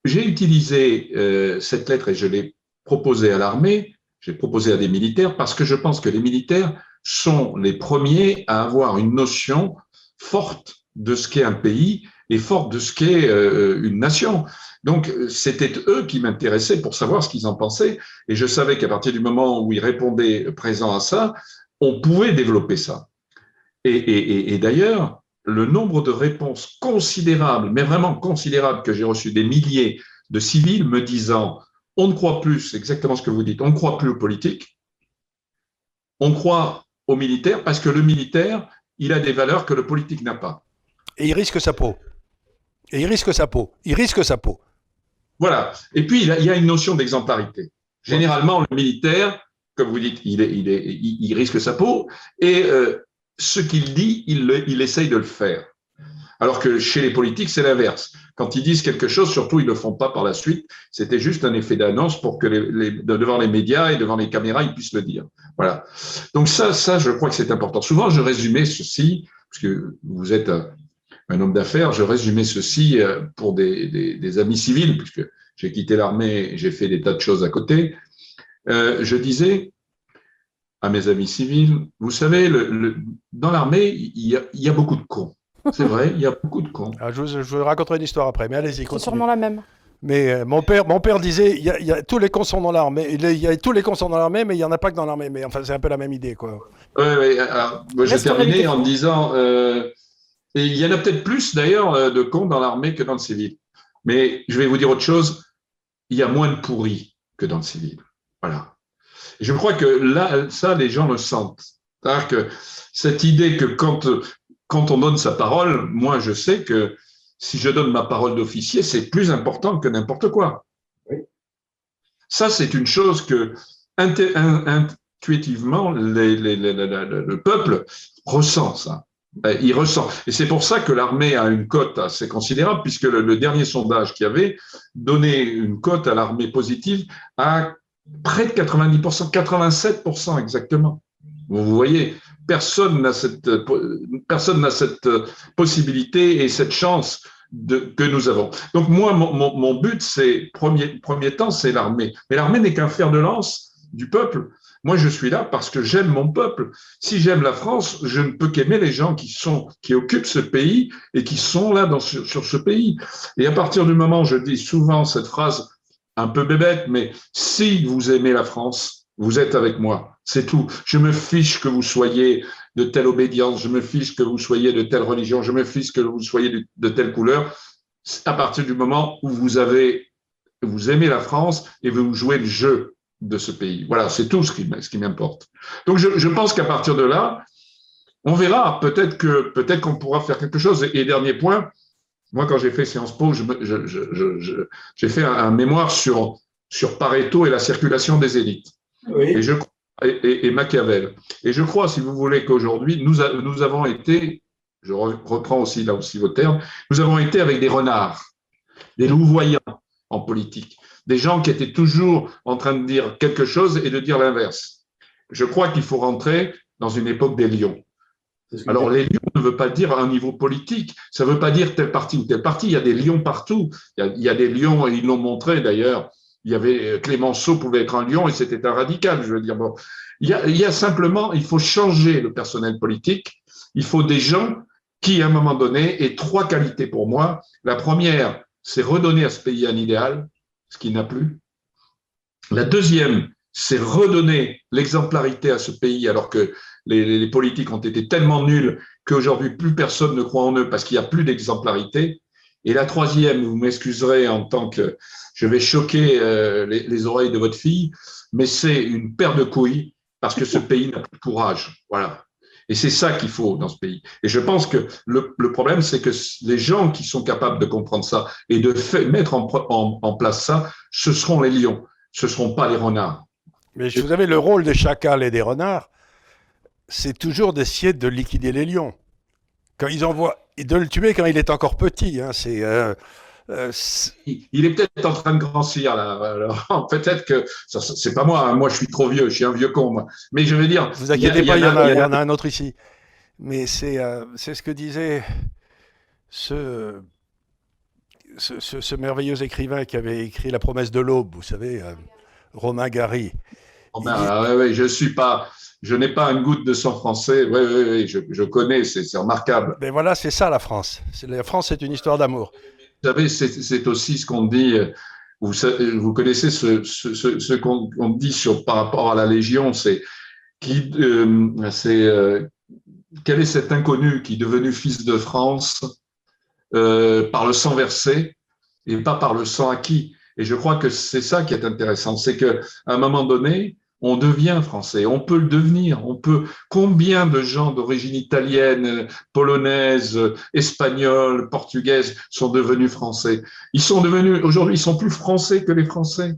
J'ai utilisé euh, cette lettre et je l'ai proposée à l'armée, j'ai proposé à des militaires, parce que je pense que les militaires sont les premiers à avoir une notion forte de ce qu'est un pays et forte de ce qu'est euh, une nation. Donc, c'était eux qui m'intéressaient pour savoir ce qu'ils en pensaient. Et je savais qu'à partir du moment où ils répondaient présent à ça, on pouvait développer ça. Et, et d'ailleurs, le nombre de réponses considérables, mais vraiment considérables que j'ai reçues, des milliers de civils me disant on ne croit plus, c'est exactement ce que vous dites, on ne croit plus aux politiques, on croit aux militaires parce que le militaire, il a des valeurs que le politique n'a pas. Et il risque sa peau. Et il risque sa peau. Il risque sa peau. Voilà. Et puis, il y a une notion d'exemplarité. Généralement, le militaire, comme vous dites, il, risque sa peau. Et euh, ce qu'il dit, il, essaye de le faire. Alors que chez les politiques, c'est l'inverse. Quand ils disent quelque chose, surtout, ils ne le font pas par la suite. C'était juste un effet d'annonce pour que devant les médias et devant les caméras, ils puissent le dire. Voilà. Donc ça, ça, je crois que c'est important. Souvent, je résumais ceci, parce que vous êtes un homme d'affaires, je résumais ceci euh, pour des, des, amis civils, puisque j'ai quitté l'armée j'ai fait des tas de choses à côté. Euh, je disais à mes amis civils, vous savez, le, dans l'armée, il y, a, il y, a, beaucoup de cons. C'est vrai, il y a beaucoup de cons. Ah, je, vous, je, vous, raconterai une histoire après, mais allez-y. C'est sûrement la même. Mais euh, mon père, mon père disait, il y, a, il y a, tous les cons sont dans l'armée. Il, y a tous les cons sont dans l'armée, mais il y en a pas que dans l'armée. Mais enfin, c'est un peu la même idée, quoi. Oui, oui. Alors, moi, j'ai terminé en disant, euh, et il y en a peut-être plus d'ailleurs euh, de cons dans l'armée que dans le civil. Mais je vais vous dire autre chose, il y a moins de pourris que dans le civil. Voilà. je crois que là, ça, les gens le sentent. C'est-à-dire que cette idée que quand quand on donne sa parole, moi, je sais que si je donne ma parole d'officier, c'est plus important que n'importe quoi. Ça, c'est une chose que intuitivement le peuple ressent ça. Ben, il ressent. Et c'est pour ça que l'armée a une cote assez considérable, puisque le, dernier sondage qu'il y avait donnait une cote à l'armée positive à près de 90%, 87% exactement. Vous voyez, personne n'a cette, personne n'a cette possibilité et cette chance que nous avons. Donc moi, mon, mon but, c'est, premier, premier temps, c'est l'armée. Mais l'armée n'est qu'un fer de lance du peuple. Moi, je suis là parce que j'aime mon peuple. Si j'aime la France, je ne peux qu'aimer les gens qui sont, qui occupent ce pays et qui sont là sur ce pays. Et à partir du moment, je dis souvent cette phrase un peu bébête, mais si vous aimez la France, vous êtes avec moi. C'est tout. Je me fiche que vous soyez de telle obédience, je me fiche que vous soyez de telle religion, je me fiche que vous soyez de, telle couleur. À partir du moment où vous avez, vous aimez la France et vous jouez le jeu de ce pays. Voilà, c'est tout ce qui, ce qui m'importe. Donc, je, je pense qu'à partir de là, on verra. Peut-être que peut-être qu'on pourra faire quelque chose. Et, dernier point, moi, quand j'ai fait Sciences Po, j'ai fait un, mémoire sur, sur Pareto et la circulation des élites. Et, je, et, et, Machiavel. Et je crois, si vous voulez, qu'aujourd'hui, nous, nous avons été, je reprends aussi là aussi vos termes, nous avons été avec des renards, des loups-voyants en politique des gens qui étaient toujours en train de dire quelque chose et de dire l'inverse. Je crois qu'il faut rentrer dans une époque des lions. Alors, les lions ne veut pas dire à un niveau politique, ça ne veut pas dire tel parti ou tel parti, il y a des lions partout. Il y a, des lions, et ils l'ont montré d'ailleurs, il y avait euh, Clémenceau pouvait être un lion et c'était un radical, je veux dire. Bon, il, y a, il y a simplement, il faut changer le personnel politique, il faut des gens qui, à un moment donné, aient trois qualités pour moi. La première, c'est redonner à ce pays un idéal ce qui n'a plus. La deuxième, c'est redonner l'exemplarité à ce pays alors que les, politiques ont été tellement nuls qu'aujourd'hui plus personne ne croit en eux parce qu'il n'y a plus d'exemplarité. Et la troisième, vous m'excuserez en tant que je vais choquer euh, les, les, oreilles de votre fille, mais c'est une paire de couilles parce que ce pays n'a plus de courage. Voilà. Et c'est ça qu'il faut dans ce pays. Et je pense que le, problème, c'est que les gens qui sont capables de comprendre ça et de mettre en, place ça, ce seront les lions, ce ne seront pas les renards. Mais vous avez le rôle des chacals et des renards, c'est toujours d'essayer de liquider les lions. Quand ils envoient, et de le tuer quand il est encore petit. Hein, c'est euh, euh, il est peut-être en train de grandir là. peut-être que c'est pas moi. Hein. Moi, je suis trop vieux. Je suis un vieux con. Moi. Mais je veux dire. Vous inquiétez pas, il y, en a, un autre ici. Mais c'est euh, c'est ce que disait ce, ce, merveilleux écrivain qui avait écrit La promesse de l'aube. Vous savez, euh, Romain Gary. Oh ben, ah je suis pas. Je n'ai pas une goutte de sang français. Oui, oui, oui, je, je connais, c'est remarquable. Mais voilà, c'est ça la France. La France, c'est une histoire d'amour. Vous savez, c'est aussi ce qu'on dit. Vous, vous, connaissez ce, qu'on dit par rapport à la Légion, c'est euh, euh, quel est cet inconnu qui est devenu fils de France euh, par le sang versé et pas par le sang acquis? Et je crois que c'est ça qui est intéressant, c'est qu'à un moment donné, on devient français, on peut le devenir, on peut. Combien de gens d'origine italienne, polonaise, espagnole, portugaise sont devenus français? Ils sont devenus, aujourd'hui, ils sont plus français que les Français.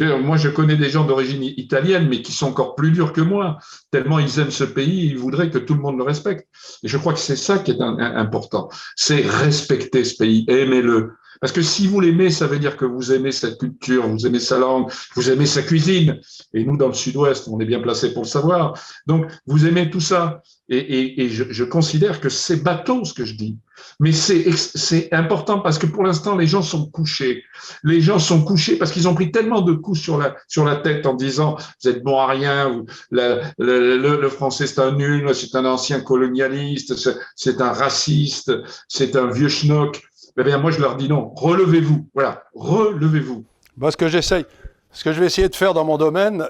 Moi, je connais des gens d'origine italienne, mais qui sont encore plus durs que moi, tellement ils aiment ce pays, ils voudraient que tout le monde le respecte. Et je crois que c'est ça qui est important, c'est respecter ce pays, aimez-le, parce que si vous l'aimez, ça veut dire que vous aimez cette culture, vous aimez sa langue, vous aimez sa cuisine. Et nous, dans le sud-ouest, on est bien placé pour le savoir. Donc, vous aimez tout ça. Et, je, considère que c'est bateau ce que je dis. Mais c'est important parce que pour l'instant, les gens sont couchés. Les gens sont couchés parce qu'ils ont pris tellement de coups sur la, sur la tête en disant vous êtes bon à rien, le français c'est un nul, c'est un ancien colonialiste, c'est un raciste, c'est un vieux schnock. Eh bien, moi, je leur dis non, relevez-vous. Voilà, relevez-vous. Moi, ce que j'essaye, ce que je vais essayer de faire dans mon domaine,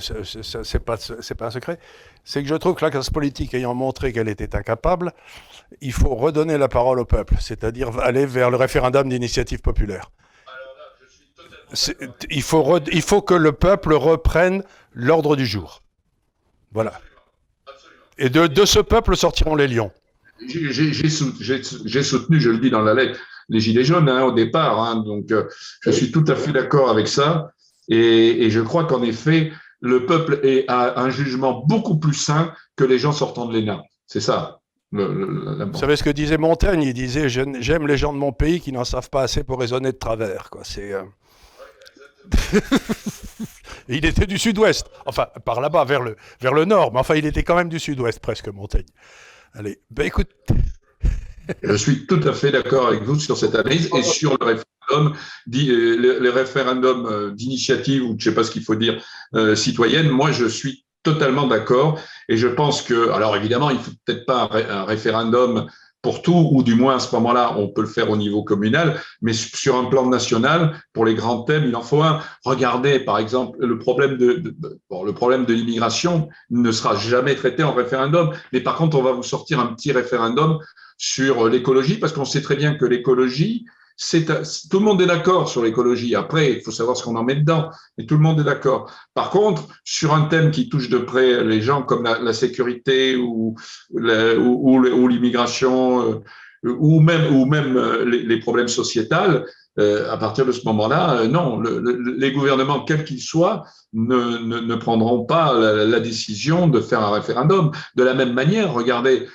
c'est pas, pas un secret, c'est que je trouve que la classe politique ayant montré qu'elle était incapable, il faut redonner la parole au peuple, c'est-à-dire aller vers le référendum d'initiative populaire. Il faut, il faut que le peuple reprenne l'ordre du jour. Voilà. Et de, de ce peuple sortiront les lions. J'ai soutenu, je le dis dans la lettre, les Gilets jaunes hein, au départ. Hein, donc, euh, je suis tout à fait d'accord avec ça. Et, je crois qu'en effet, le peuple est, a un jugement beaucoup plus sain que les gens sortant de l'ENA. C'est ça. Vous savez ce que disait Montaigne? Il disait J'aime les gens de mon pays qui n'en savent pas assez pour raisonner de travers. C'est. Euh, il était du sud-ouest, enfin par là-bas vers le, vers le nord, mais enfin il était quand même du sud-ouest presque, Montaigne. Allez, ben écoute. Je suis tout à fait d'accord avec vous sur cette analyse et sur le référendum, euh, le, référendum euh, d'initiative, ou je ne sais pas ce qu'il faut dire, euh, citoyenne. Moi, je suis totalement d'accord et je pense que, alors évidemment, il ne faut peut-être pas un référendum pour tout, ou du moins à ce moment-là, on peut le faire au niveau communal, mais sur un plan national, pour les grands thèmes, il en faut un. Regardez, par exemple, le problème de, le problème de l'immigration ne sera jamais traité en référendum, mais par contre, on va vous sortir un petit référendum sur l'écologie, parce qu'on sait très bien que l'écologie, tout le monde est d'accord sur l'écologie. Après, il faut savoir ce qu'on en met dedans, mais tout le monde est d'accord. Par contre, sur un thème qui touche de près les gens comme la, sécurité ou, l'immigration euh, ou même, euh, les, problèmes sociétals, euh, à partir de ce moment-là, non, les gouvernements, quels qu'ils soient, ne, prendront pas la, décision de faire un référendum. De la même manière, regardez,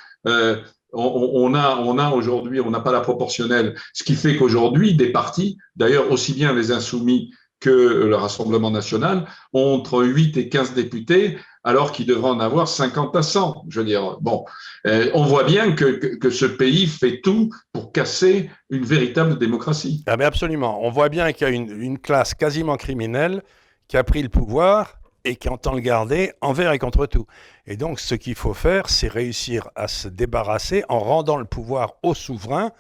on, a, on a aujourd'hui, on n'a pas la proportionnelle, ce qui fait qu'aujourd'hui, des partis, d'ailleurs aussi bien les insoumis que le Rassemblement national, ont entre 8 et 15 députés, alors qu'ils devraient en avoir 50 à 100. Je veux dire, bon, euh, on voit bien que, que, ce pays fait tout pour casser une véritable démocratie. Ah mais absolument. On voit bien qu'il y a une classe quasiment criminelle qui a pris le pouvoir et qui entend le garder envers et contre tout. Et donc, ce qu'il faut faire, c'est réussir à se débarrasser en rendant le pouvoir au souverain,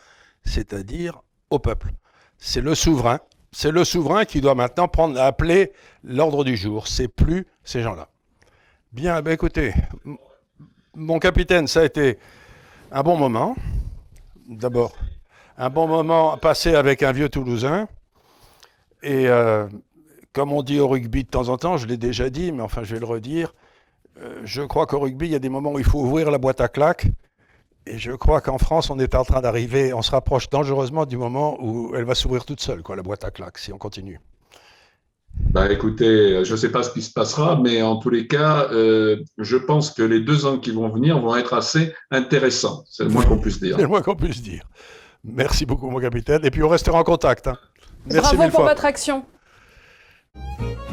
c'est-à-dire au peuple. C'est le souverain. C'est le souverain qui doit maintenant prendre, appeler l'ordre du jour. C'est plus ces gens-là. Bien, ben écoutez, mon capitaine, ça a été un bon moment. D'abord, un bon moment passé avec un vieux Toulousain. Et euh, comme on dit au rugby de temps en temps, je l'ai déjà dit, mais enfin je vais le redire, euh, je crois qu'au rugby, il y a des moments où il faut ouvrir la boîte à claques. Et je crois qu'en France, on est en train d'arriver, on se rapproche dangereusement du moment où elle va s'ouvrir toute seule, quoi, la boîte à claques, si on continue. Bah écoutez, je ne sais pas ce qui se passera, mais en tous les cas, euh, je pense que les deux ans qui vont venir vont être assez intéressants. C'est le moins qu'on puisse dire. C'est le moins qu'on puisse dire. Merci beaucoup, mon capitaine. Et puis on restera en contact. Hein. Merci Bravo pour votre action. Música